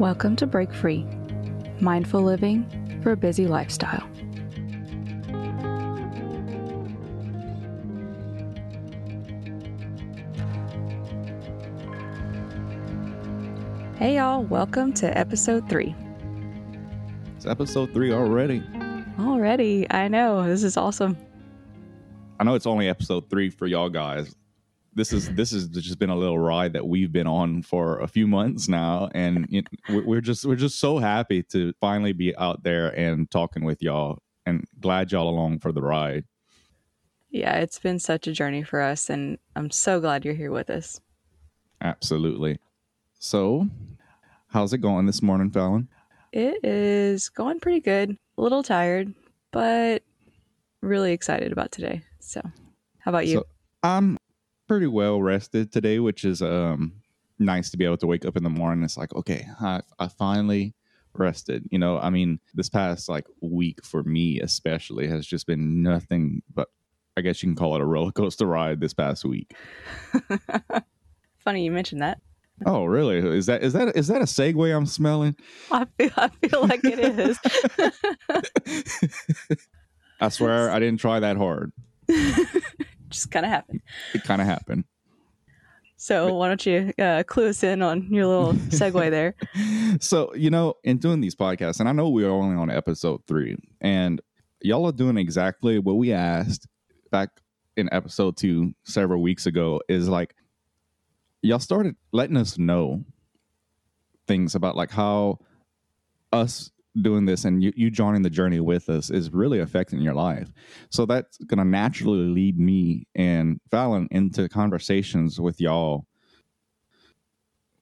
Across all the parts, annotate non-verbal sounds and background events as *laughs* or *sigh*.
Welcome to Break Free Mindful Living for a Busy Lifestyle. Hey, y'all, welcome to episode three. It's episode three already. Already, I know, this is awesome. I know it's only episode three for y'all guys. This is this has just been a little ride that we've been on for a few months now, and it, we're we're just we're just so happy to finally be out there and talking with y'all, and glad y'all along for the ride. Yeah, it's been such a journey for us, and I'm so glad you're here with us. Absolutely. So, how's it going this morning, Phallyn? It is going pretty good. A little tired, but really excited about today. So, how about you? So, I'm pretty well rested today, which is um nice to be able to wake up in the morning. It's like, okay, I, I finally rested. You know, I mean, this past like week for me especially has just been nothing but I guess you can call it a roller coaster ride this past week. *laughs* Funny you mentioned that. Oh, really? Is that is that is that a segue I'm smelling? I feel I feel like it is. *laughs* I swear I didn't try that hard. *laughs* Just kind of happened. It kind of happened. So why don't you uh, clue us in on your little segue *laughs* there? so you know, in doing these podcasts, and I know we are only on episode three, and y'all are doing exactly what we asked back in episode two several weeks ago. Is like y'all started letting us know things about like how us doing this and you, you joining the journey with us is really affecting your life. So that's going to naturally lead me and Phallyn into conversations with y'all.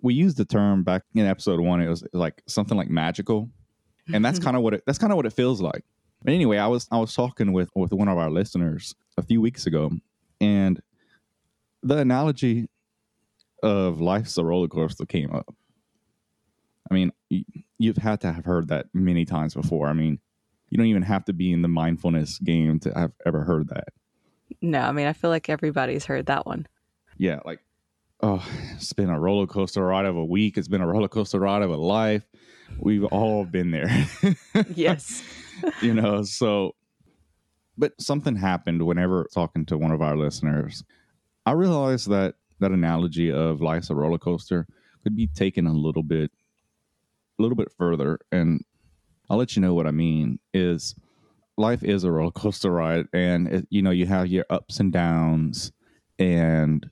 We used the term back in episode one. It was like something like magical, and that's mm-hmm. kind of what it that's kind of what it feels like. But anyway, I was I was talking with with one of our listeners a few weeks ago, and the analogy of life's a roller coaster came up. I mean, you've had to have heard that many times before. I mean, you don't even have to be in the mindfulness game to have ever heard that. No, I mean, I feel like everybody's heard that one. Yeah, like, oh, it's been a roller coaster ride of a week. It's been a roller coaster ride of a life. We've all been there. *laughs* yes. you know, so, but something happened whenever talking to one of our listeners. I realized that that analogy of life's a roller coaster could be taken a little bit a little bit further and I'll let you know what I mean is life is a roller coaster ride and it, you know you have your ups and downs and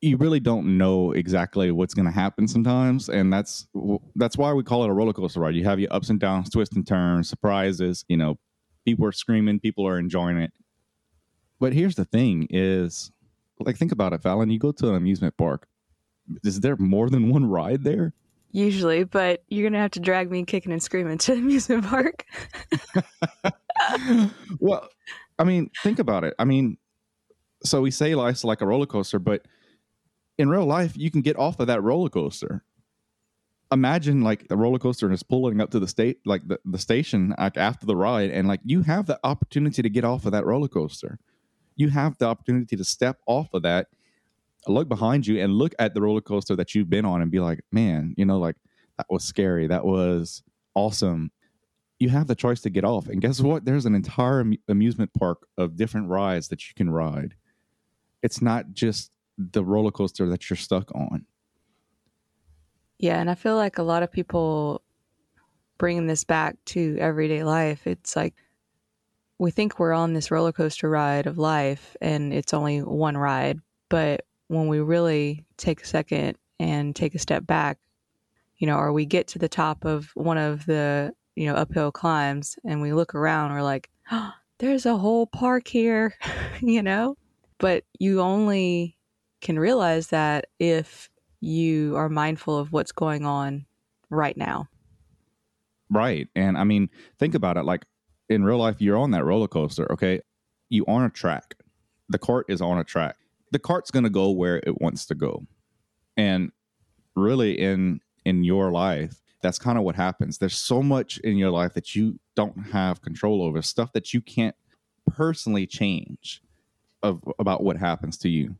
you really don't know exactly what's going to happen sometimes and that's that's why we call it a roller coaster ride. You have your ups and downs twists and turns surprises you know people are screaming people are enjoying it. But here's the thing is like think about it Phallyn you go to an amusement park is there more than one ride there Usually, but you're gonna have to drag me kicking and screaming to the *laughs* amusement park. *laughs* well, I mean, think about it. I mean, so we say life's like a roller coaster, but in real life, you can get off of that roller coaster. Imagine like the roller coaster is pulling up to the state, like the, the station, like after the ride, and like you have the opportunity to get off of that roller coaster. You have the opportunity to step off of that look behind you and look at the roller coaster that you've been on and be like, man, you know, like that was scary. That was awesome. You have the choice to get off. And guess what? There's an entire am- amusement park of different rides that you can ride. It's not just the roller coaster that you're stuck on. Yeah. And I feel like a lot of people bringing this back to everyday life, it's like, we think we're on this roller coaster ride of life and it's only one ride, but when we really take a second and take a step back, you know, or we get to the top of one of the, you know, uphill climbs and we look around, we're like, oh, there's a whole park here, *laughs* you know? But you only can realize that if you are mindful of what's going on right now. Right. And I mean, think about it like in real life, you're on that roller coaster, okay? You on a track. The cart is on a track the cart's going to go where it wants to go. And really in in your life that's kind of what happens. There's so much in your life that you don't have control over stuff that you can't personally change of about what happens to you.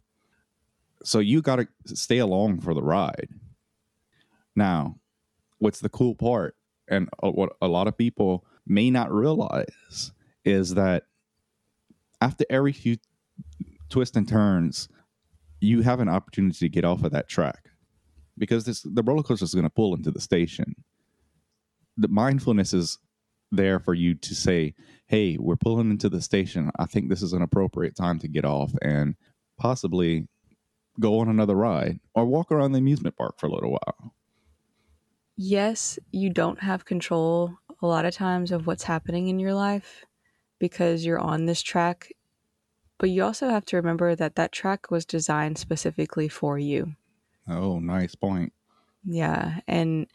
So you got to stay along for the ride. Now what's the cool part, and uh, what a lot of people may not realize is that after every few twists and turns, you have an opportunity to get off of that track because this the roller coaster is going to pull into the station. The mindfulness is there for you to say, "Hey, we're pulling into the station. I think this is an appropriate time to get off and possibly go on another ride or walk around the amusement park for a little while." Yes, you don't have control a lot of times of what's happening in your life because you're on this track, but you also have to remember that that track was designed specifically for you. Oh, nice point. Yeah, and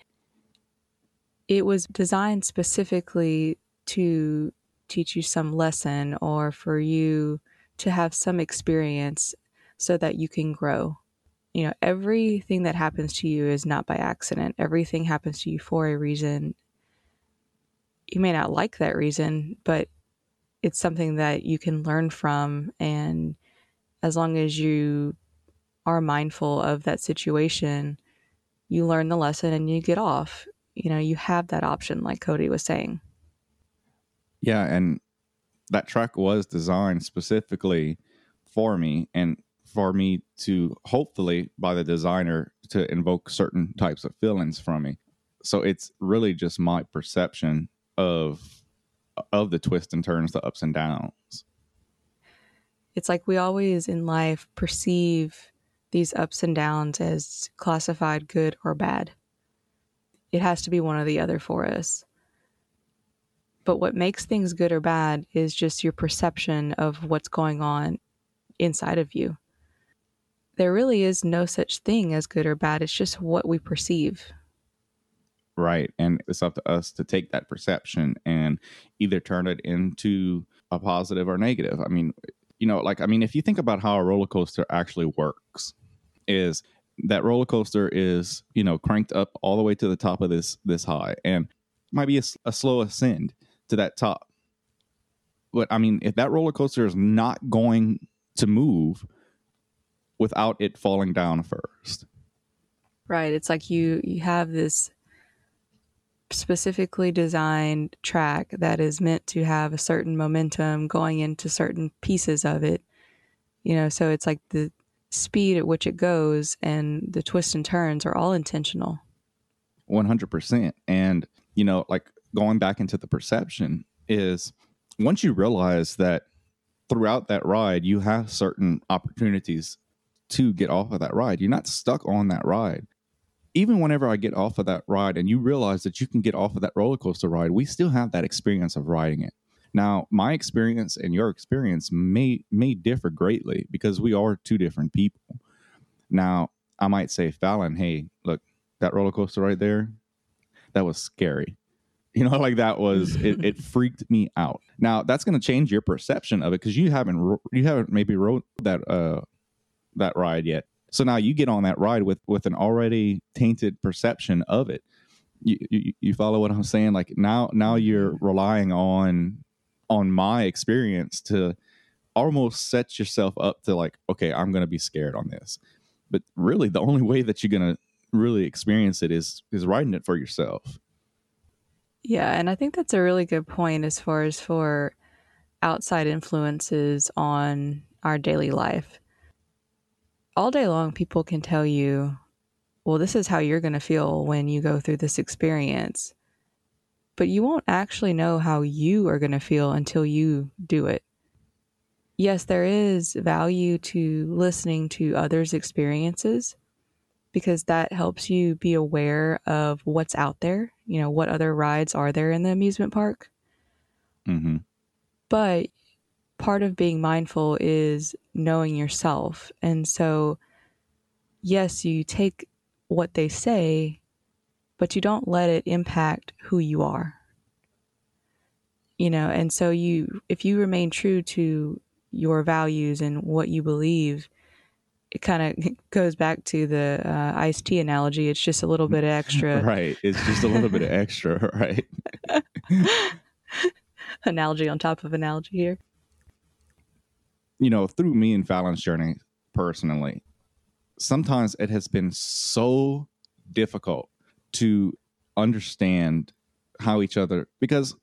it was designed specifically to teach you some lesson or for you to have some experience so that you can grow. You know, everything that happens to you is not by accident. Everything happens to you for a reason. You may not like that reason, but it's something that you can learn from. And as long as you are mindful of that situation, you learn the lesson and you get off. You know, you have that option, like Cody was saying. Yeah. And that track was designed specifically for me and for me to hopefully by the designer to invoke certain types of feelings from me. So it's really just my perception of of the twists and turns, the ups and downs. It's like we always in life perceive these ups and downs as classified good or bad. It has to be one or the other for us. But what makes things good or bad is just your perception of what's going on inside of you. There really is no such thing as good or bad. It's just what we perceive. Right. And it's up to us to take that perception and either turn it into a positive or negative. I mean, you know, like, I mean, if you think about how a roller coaster actually works, is that roller coaster is, you know, cranked up all the way to the top of this, this high and might be a, a slow ascend to that top. But I mean, if that roller coaster is not going to move without it falling down first. Right. It's like you, you have this specifically designed track that is meant to have a certain momentum going into certain pieces of it. You know, so it's like the speed at which it goes and the twists and turns are all intentional. 100%. And, you know, like going back into the perception is once you realize that throughout that ride, you have certain opportunities to get off of that ride, you're not stuck on that ride even whenever I get off of that ride and you realize that you can get off of that roller coaster ride, we still have that experience of riding it. Now, my experience and your experience may may differ greatly because we are two different people. Now, I might say, Phallyn, hey, look, that roller coaster right there, that was scary. *laughs* You know, like that was it, it *laughs* freaked me out. Now, that's going to change your perception of it because you haven't you haven't maybe rode that uh that ride yet. So now you get on that ride with with an already tainted perception of it. You, you, you follow what I'm saying? Like now now you're mm-hmm. relying on on my experience to almost set yourself up to like, okay, I'm gonna be scared on this. But really the only way that you're gonna really experience it is is riding it for yourself. Yeah, and I think that's a really good point as far as for outside influences on our daily life all day long, people can tell you, well, this is how you're going to feel when you go through this experience. But you won't actually know how you are going to feel until you do it. Yes, there is value to listening to others' experiences because that helps you be aware of what's out there. You know, what other rides are there in the amusement park? Mm-hmm. But part of being mindful is knowing yourself. And so, yes, you take what they say, but you don't let it impact who you are. You know, and so you, if you remain true to your values and what you believe, it kind of *laughs* goes back to the uh, iced tea analogy. It's just a little bit extra. *laughs* right. It's just a little bit of *laughs* extra, right? analogy on top of analogy here you know, through me and Phallyn's journey personally, sometimes it has been so difficult to understand how each other because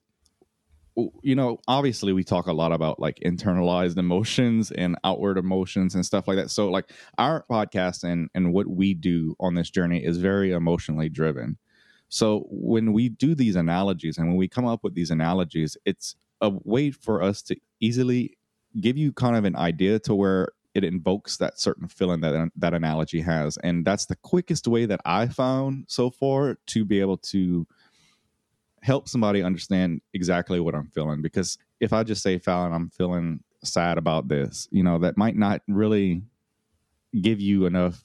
you know obviously we talk a lot about like internalized emotions and outward emotions and stuff like that. So like our podcast and and what we do on this journey is very emotionally driven. So when we do these analogies and when we come up with these analogies it's a way for us to easily give you kind of an idea to where it invokes that certain feeling that that analogy has. And that's the quickest way that i found so far to be able to help somebody understand exactly what i'm feeling. Because if i just say Phallyn i'm feeling sad about this you know that might not really give you enough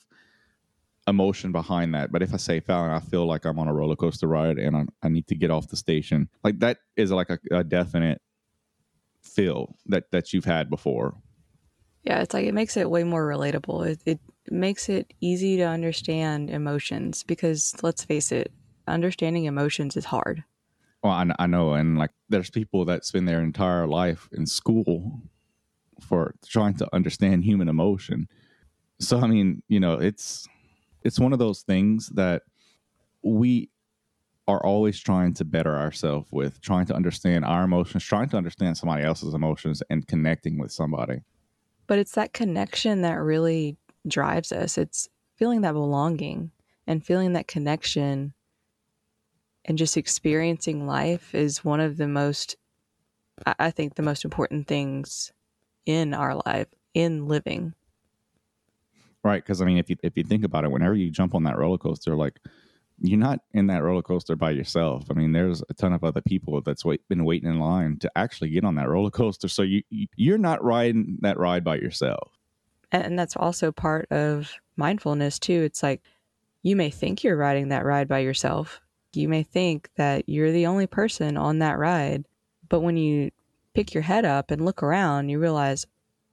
emotion behind that. But if i say Phallyn i feel like i'm on a roller coaster ride and i, I need to get off the station like that is like a, a definite feel that that you've had before yeah, it's like it makes it way more relatable. It, it makes it easy to understand emotions because let's face it, understanding emotions is hard. Well, I, I know, and like there's people that spend their entire life in school for trying to understand human emotion. So I mean, you know, it's it's one of those things that we are always trying to better ourselves with, trying to understand our emotions, trying to understand somebody else's emotions and connecting with somebody. But it's that connection that really drives us. It's feeling that belonging and feeling that connection and just experiencing life is one of the most, I think, the most important things in our life, in living. Right. Because, I mean, if you, if you think about it, whenever you jump on that roller coaster, like, you're not in that roller coaster by yourself. I mean, there's a ton of other people that's wait, been waiting in line to actually get on that roller coaster. So you you're not riding that ride by yourself. And that's also part of mindfulness too. It's like you may think you're riding that ride by yourself. You may think that you're the only person on that ride, but when you pick your head up and look around, you realize,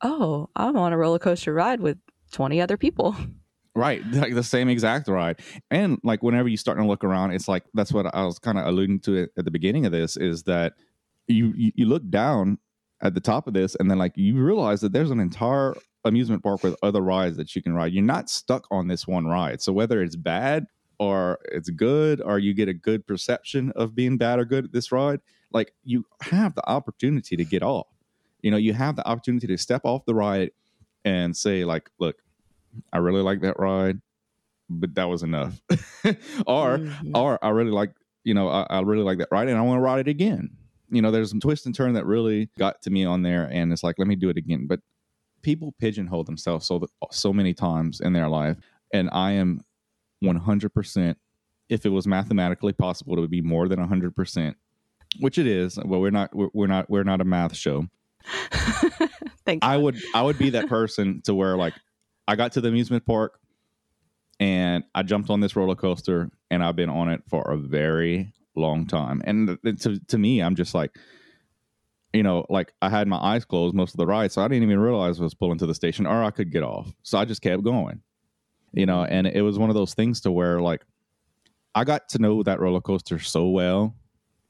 "Oh, I'm on a roller coaster ride with 20 other people." *laughs* Right, like the same exact ride. And like whenever you start to look around, it's like that's what I was kind of alluding to at the beginning of this is that you, you you look down at the top of this and then like you realize that there's an entire amusement park with other rides that you can ride. You're not stuck on this one ride. So whether it's bad or it's good or you get a good perception of being bad or good at this ride, like you have the opportunity to get off. You know, you have the opportunity to step off the ride and say like, look, I really like that ride, but that was enough. *laughs* or mm-hmm. or I really like you know I, I really like that ride and I want to ride it again. You know, there's some twist and turn that really got to me on there, and it's like let me do it again. But people pigeonhole themselves so so many times in their life, and I am 100 percent. If it was mathematically possible, it would be more than 100 percent, which it is. Well, we're not we're, we're not we're not a math show. *laughs* Thank I would I would be that person to where like I got to the amusement park and I jumped on this roller coaster and I've been on it for a very long time. And to, to me, I'm just like, you know, like I had my eyes closed most of the ride, so I didn't even realize I was pulling to the station or I could get off. So I just kept going, you know, and it was one of those things to where like I got to know that roller coaster so well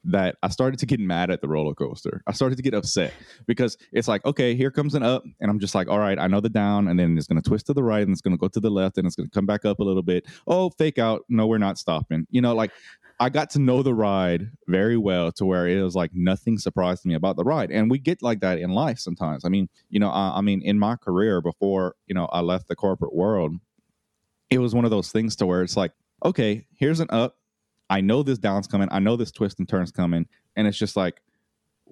that I started to get mad at the roller coaster. I started to get upset because it's like, okay, here comes an up, and I'm just like, all right, I know the down, and then it's going to twist to the right, and it's going to go to the left, and it's going to come back up a little bit. Oh, fake out. No, we're not stopping. You know, like I got to know the ride very well to where it was like nothing surprised me about the ride. And we get like that in life sometimes. I mean, you know, I, I mean, in my career before, you know, I left the corporate world, it was one of those things to where it's like, okay, here's an up I know this down's coming. I know this twist and turn's coming, and it's just like,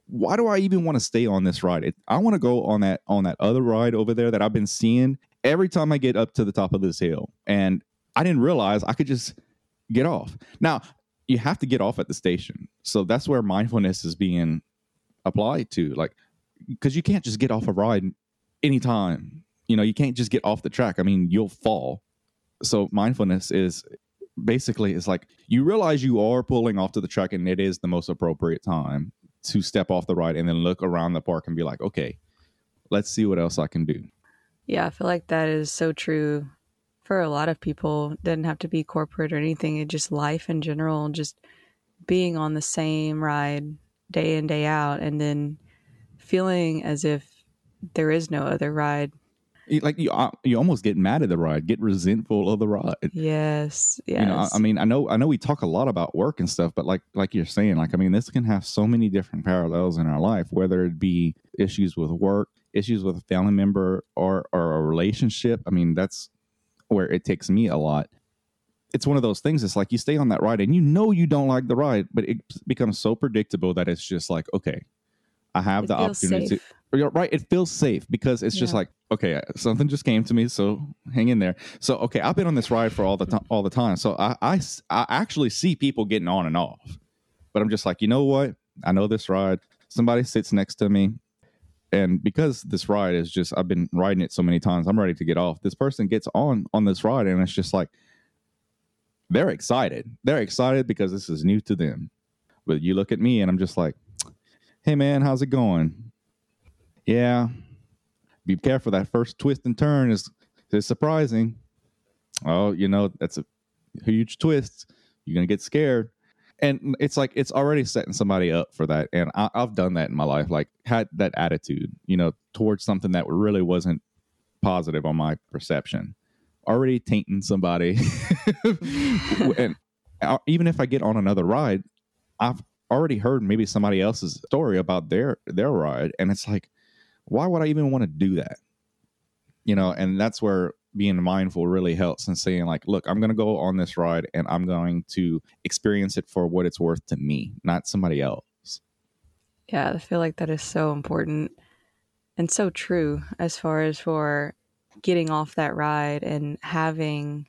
why do I even want to stay on this ride? It, I want to go on that on that other ride over there that I've been seeing every time I get up to the top of this hill, and I didn't realize I could just get off. Now you have to get off at the station, so that's where mindfulness is being applied to, like because you can't just get off a ride anytime. You know, you can't just get off the track. I mean, you'll fall. So mindfulness is basically it's like you realize you are pulling off to the track and it is the most appropriate time to step off the ride and then look around the park and be like, okay, let's see what else I can do. Yeah, I feel like that is so true for a lot of people. Doesn't have to be corporate or anything. It just life in general, just being on the same ride day in, day out, and then feeling as if there is no other ride. Like you uh, you almost get mad at the ride, get resentful of the ride. Yes, yes. You know, I, I mean, I know I know we talk a lot about work and stuff, but like like you're saying, like I mean, this can have so many different parallels in our life, whether it be issues with work, issues with a family member, or or a relationship. I mean, that's where it takes me a lot. It's one of those things. It's like you stay on that ride and you know you don't like the ride, but it becomes so predictable that it's just like, okay, I have It the opportunity. safe. You're right. It feels safe because it's just like, okay, uh, something just came to me, so hang in there. So, okay, I've been on this ride for all the time, all the time. So I, I i actually see people getting on and off, but I'm just like, you know what? I know this ride. Somebody sits next to me, and because this ride is just, I've been riding it so many times, I'm ready to get off. This person gets on on this ride, and it's just like they're excited. They're excited because this is new to them. But you look at me, and I'm just like, hey man, how's it going? Yeah, be careful. That first twist and turn is is surprising. Oh, you know that's a huge twist. You're gonna get scared, and it's like it's already setting somebody up for that. And I, I've done that in my life, like had that attitude, you know, towards something that really wasn't positive on my perception, already tainting somebody. *laughs* and even if I get on another ride, I've already heard maybe somebody else's story about their their ride, and it's like, why would I even want to do that? You know, and that's where being mindful really helps and saying like, look, I'm going to go on this ride and I'm going to experience it for what it's worth to me, not somebody else. Yeah, I feel like that is so important and so true as far as for getting off that ride and having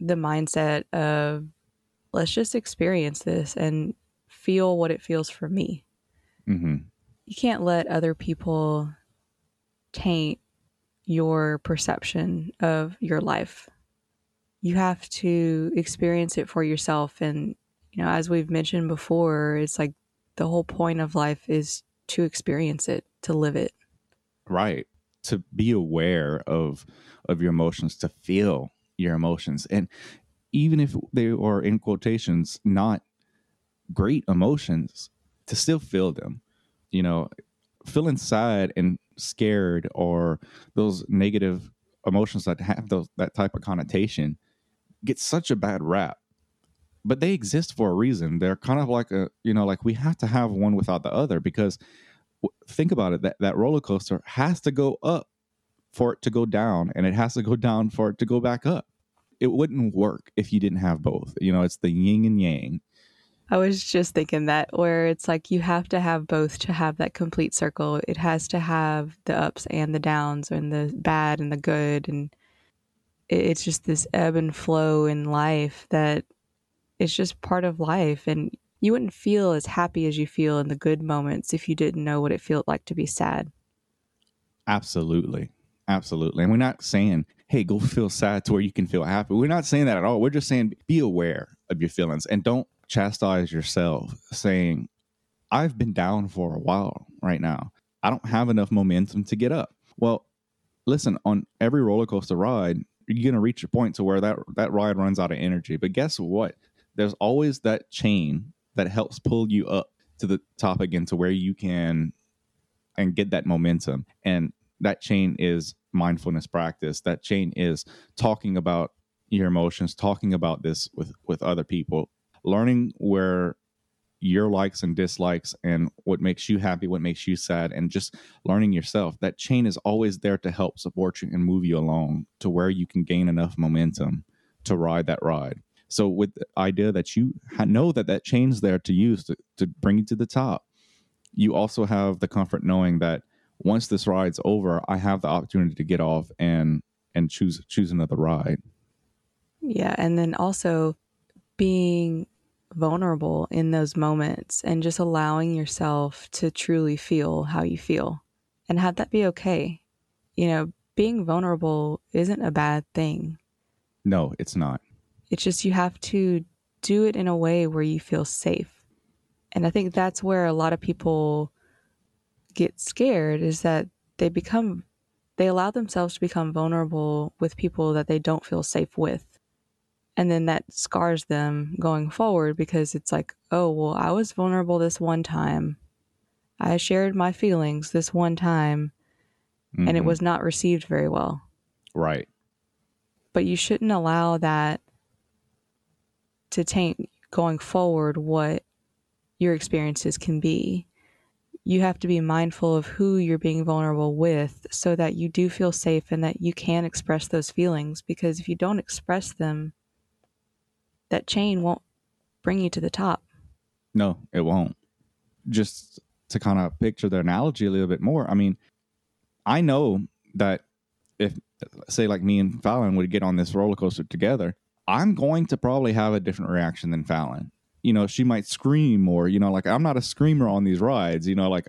the mindset of let's just experience this and feel what it feels for me. hmm You can't let other people taint your perception of your life. You have to experience it for yourself and you know as we've mentioned before it's like the whole point of life is to experience it, to live it. right to be aware of of your emotions to feel your emotions and even if they are in quotations not great emotions to still feel them you know feeling sad and scared or those negative emotions that have those that type of connotation get such a bad rap. But they exist for a reason. They're kind of like a you know like we have to have one without the other because think about it that that roller coaster has to go up for it to go down and it has to go *laughs* down for it to go back up. It wouldn't work if you didn't have both. You know it's the yin and yang I was just thinking that where it's like you have to have both to have that complete circle. It has to have the ups and the downs and the bad and the good and it's just this ebb and flow in life that it's just part of life and you wouldn't feel as happy as you feel in the good moments if you didn't know what it felt like to be sad. absolutely absolutely and we're not saying hey go feel sad to where you can feel happy we're not saying that at all we're just saying be aware of your feelings and don't chastise yourself saying i've been down for a while right now. I don't have enough momentum to get up. Well listen on every roller coaster ride you're going to reach a point to where that that ride runs out of energy. But guess what? There's always that chain that helps pull you up to the top again to where you can and get that momentum. And that chain is mindfulness practice. That chain is talking about your emotions talking about this with with other people learning where your likes and dislikes and what makes you happy what makes you sad and just learning yourself. That chain is always there to help support you and move you along to where you can gain enough momentum to ride that ride. So with the idea that you know that that chain's there to use to, to bring you to the top you also have the comfort knowing that once this ride's over i have the opportunity to get off and and choose choose another ride. Yeah, and then also being vulnerable in those moments and just allowing yourself to truly feel how you feel and have that be okay. You know, being vulnerable isn't a bad thing. no it's not It's just you have to do it in a way where you feel safe. And I think that's where a lot of people get scared is that they become they allow themselves to become vulnerable with people that they don't feel safe with. And then that scars them going forward because it's like, oh, well, I was vulnerable this one time. I shared my feelings this one time. and it Mhm. was not received very well. right. But you shouldn't allow that to taint going forward what your experiences can be. You have to be mindful of who you're being vulnerable with so that you do feel safe and that you can express those feelings. Because if you don't express them, that chain won't bring you to the top. No, it won't. Just to kind of picture the analogy a little bit more, I mean, I know that if, say, like me and Phallyn would get on this roller coaster together, I'm going to probably have a different reaction than Phallyn. You know, she might scream, or, you know, like I'm not a screamer on these rides, you know, like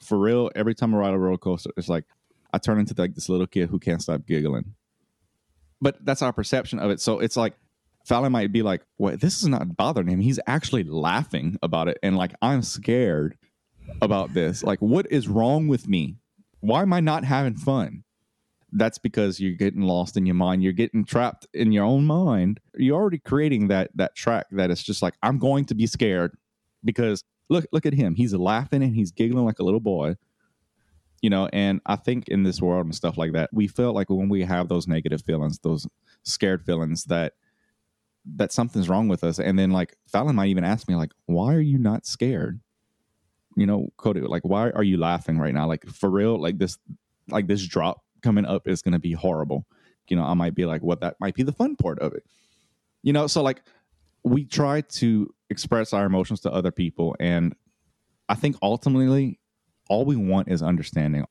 for real, every time I ride a roller coaster, it's like I turn into like this little kid who can't stop giggling. But that's our perception of it. So it's like Phallyn might be like, "What? This is not bothering him. He's actually laughing about it." And like, I'm scared about this. Like, what is wrong with me? Why am I not having fun? That's because you're getting lost in your mind. You're getting trapped in your own mind. You're already creating that that track that it's just like, I'm going to be scared because look look at him. He's laughing and he's giggling like a little boy. You know, and I think in this world and stuff like that, we feel like when we have those negative feelings, those scared feelings, that that something's wrong with us. And then like Phallyn might even ask me, like, why are you not scared? You know, Cody, like, why are you laughing right now? Like for real, like this, like this drop coming up is gonna be horrible. You know, I might be like, what that might be the fun part of it. You know, so like we try to express our emotions to other people, and I think ultimately all we want is understanding.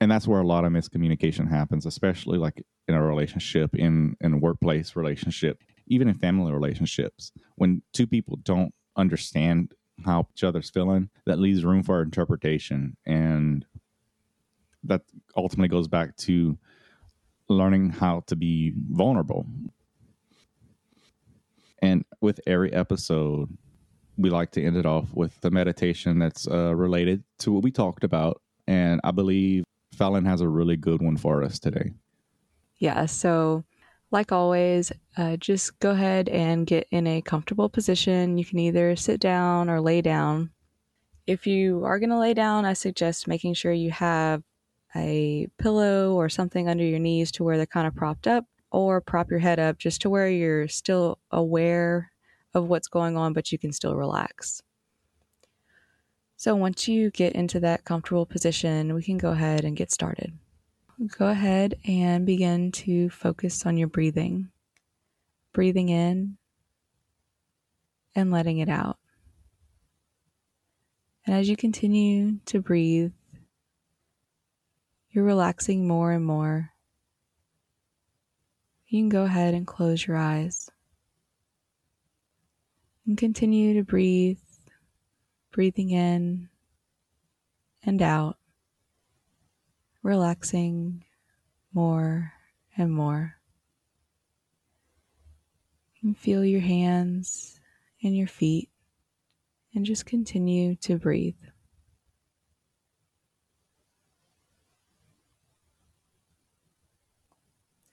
And that's where a lot of miscommunication happens, especially like in a relationship, in in a workplace relationship, even in family relationships. When two people don't understand how each other's feeling, that leaves room for interpretation. And that ultimately goes back to learning how to be vulnerable. And with every episode, we like to end it off with the meditation that's uh, related to what we talked about. And I believe Phallyn has a really good one for us today. Yeah, so like always, uh, just go ahead and get in a comfortable position. You can either sit down or lay down. If you are going to lay down, I suggest making sure you have a pillow or something under your knees to where they're kind of propped up, or prop your head up just to where you're still aware of what's going on, but you can still relax. So once you get into that comfortable position, we can go ahead and get started go ahead and begin to focus on your breathing. Breathing in and letting it out. And as you continue to breathe, you're relaxing more and more. You can go ahead and close your eyes and continue to breathe, breathing in and out relaxing more and more. You feel your hands and your feet and just continue to breathe.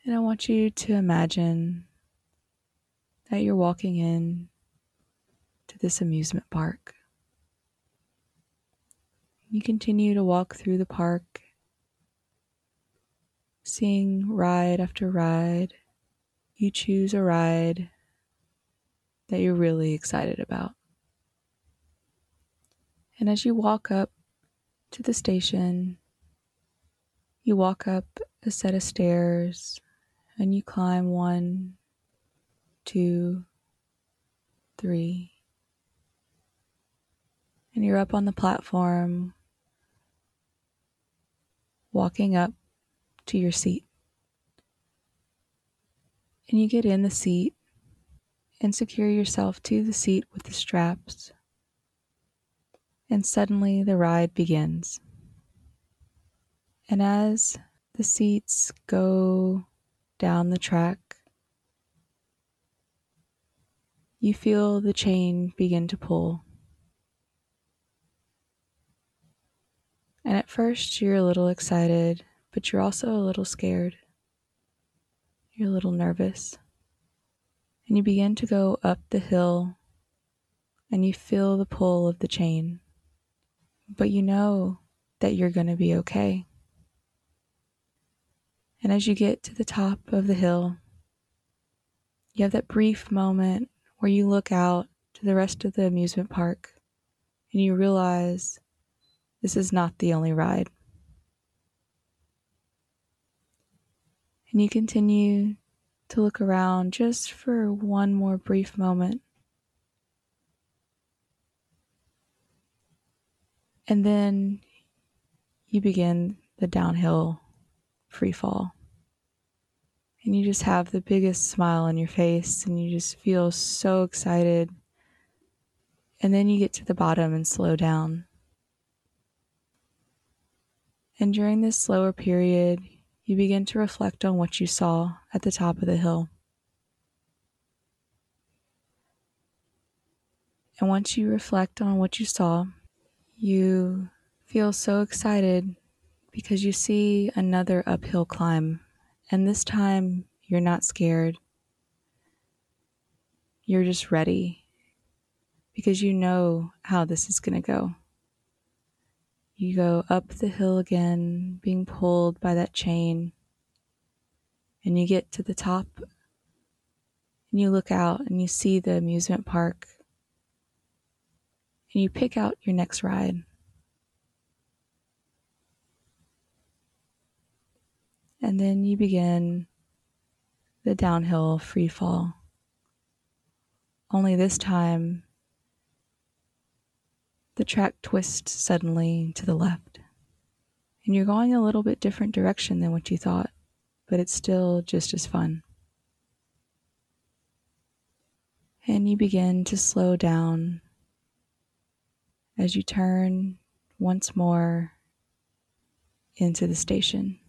And I want you to imagine that you're walking in to this amusement park. You continue to walk through the park seeing ride after ride, you choose a ride that you're really excited about. And as you walk up to the station, you walk up a set of stairs and you climb one, two, three, and you're up on the platform, walking up to your seat. And you get in the seat and secure yourself to the seat with the straps. And suddenly the ride begins. And as the seats go down the track, you feel the chain begin to pull. And at first, you're a little excited but you're also a little scared. You're a little nervous. And you begin to go up the hill and you feel the pull of the chain. But you know that you're going to be okay. And as you get to the top of the hill, you have that brief moment where you look out to the rest of the amusement park and you realize this is not the only ride. And you continue to look around just for one more brief moment. And then you begin the downhill free fall. And you just have the biggest smile on your face and you just feel so excited. And then you get to the bottom and slow down. And during this slower period, you begin to reflect on what you saw at the top of the hill. And once you reflect on what you saw, you feel so excited because you see another uphill climb, and this time you're not scared. You're just ready because you know how this is going to go. You go up the hill again, being pulled by that chain, and you get to the top and you look out and you see the amusement park and you pick out your next ride. And then you begin the downhill free fall. Only this time, the track twists suddenly to the left. And you're going a little bit different direction than what you thought, but it's still just as fun. And you begin to slow down as you turn once more into the station.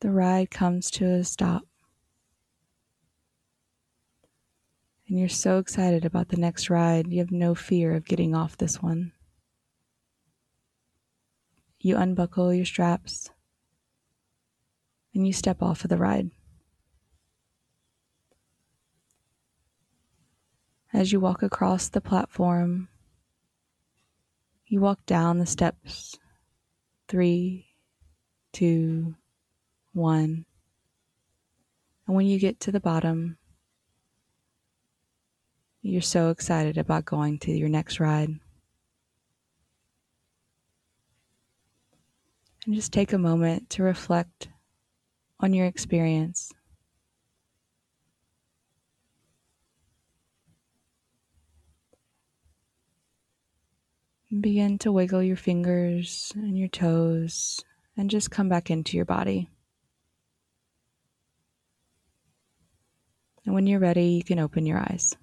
The ride comes to a stop. And you're so excited about the next ride, you have no fear of getting off this one. You unbuckle your straps and you step off of the ride. As you walk across the platform, you walk down the steps. Three, two, one. And when you get to the bottom, you're so excited about going to your next ride. And just take a moment to reflect on your experience. Begin to wiggle your fingers and your toes and just come back into your body. And when you're ready, you can open your eyes.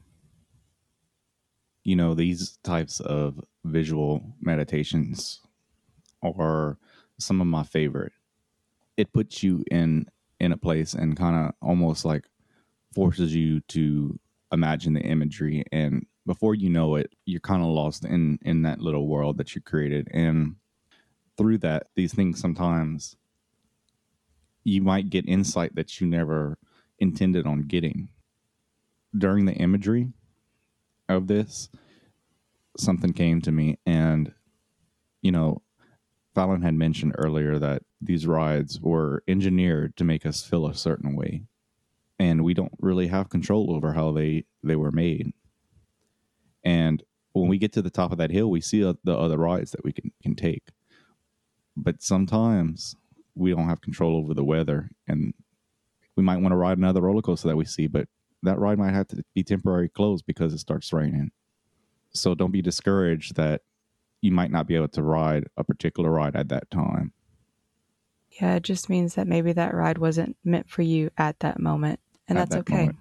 You know, these types of visual meditations are some of my favorite. It puts you in in a place and kind of almost like forces you to imagine the imagery. And before you know it you're kind of lost in in that little world that you created. And through that these things sometimes you might get insight that you never intended on getting. During the imagery of this something came to me. And you know Phallyn had mentioned earlier that these rides were engineered to make us feel a certain way. And we don't really have control over how they they were made. And when we get to the top of that hill we see the other rides that we can can take. But sometimes we don't have control over the weather. And we might want to ride another roller coaster that we see but that ride might have to be temporarily closed because it starts raining so don't be discouraged that you might not be able to ride a particular ride at that time yeah, it just means that maybe that ride wasn't meant for you at that moment, and At that's that okay. moment.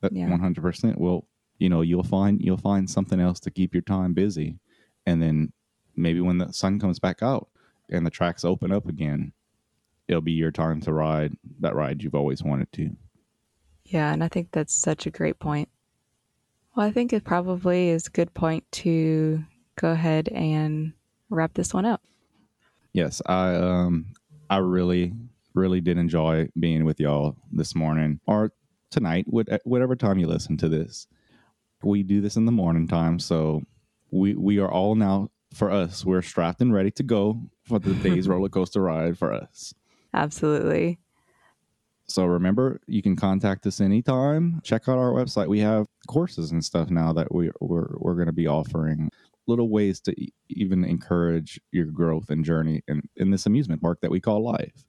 That Yeah. one hundred percent. Well, you know, you'll find you'll find something else to keep your time busy, and then maybe when the sun comes back out and the tracks open up again, it'll be your time to ride that ride you've always wanted to. Yeah, and I think that's such a great point. Well, I think it probably is a good point to go ahead and wrap this one up. Yes, I um I really really did enjoy being with y'all this morning or tonight, whatever time you listen to this. We do this in the morning time, so we we are all now for us, we're strapped and ready to go for the day's *laughs* roller coaster ride for us. Absolutely. So remember, you can contact us anytime. Check out our website. We have courses and stuff now that we, we're, we're going to be offering little ways to e- even encourage your growth and journey in, in this amusement park that we call life.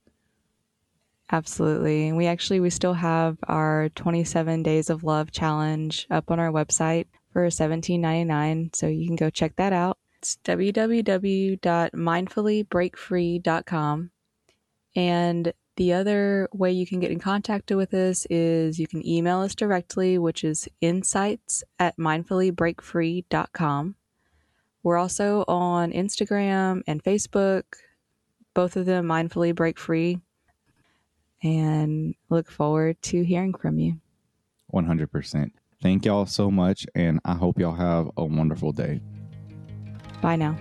Absolutely. And we actually we still have our 27 days of love challenge up on our website for 17.99, so you can go check that out. It's www.mindfullybreakfree.com. And the other way you can get in contact with us is you can email us directly, which is insights at mindfullybreakfree.com. We're also on Instagram and Facebook, both of them mindfully break free, and look forward to hearing from you. 100%. Thank y'all so much, and I hope y'all have a wonderful day. Bye now.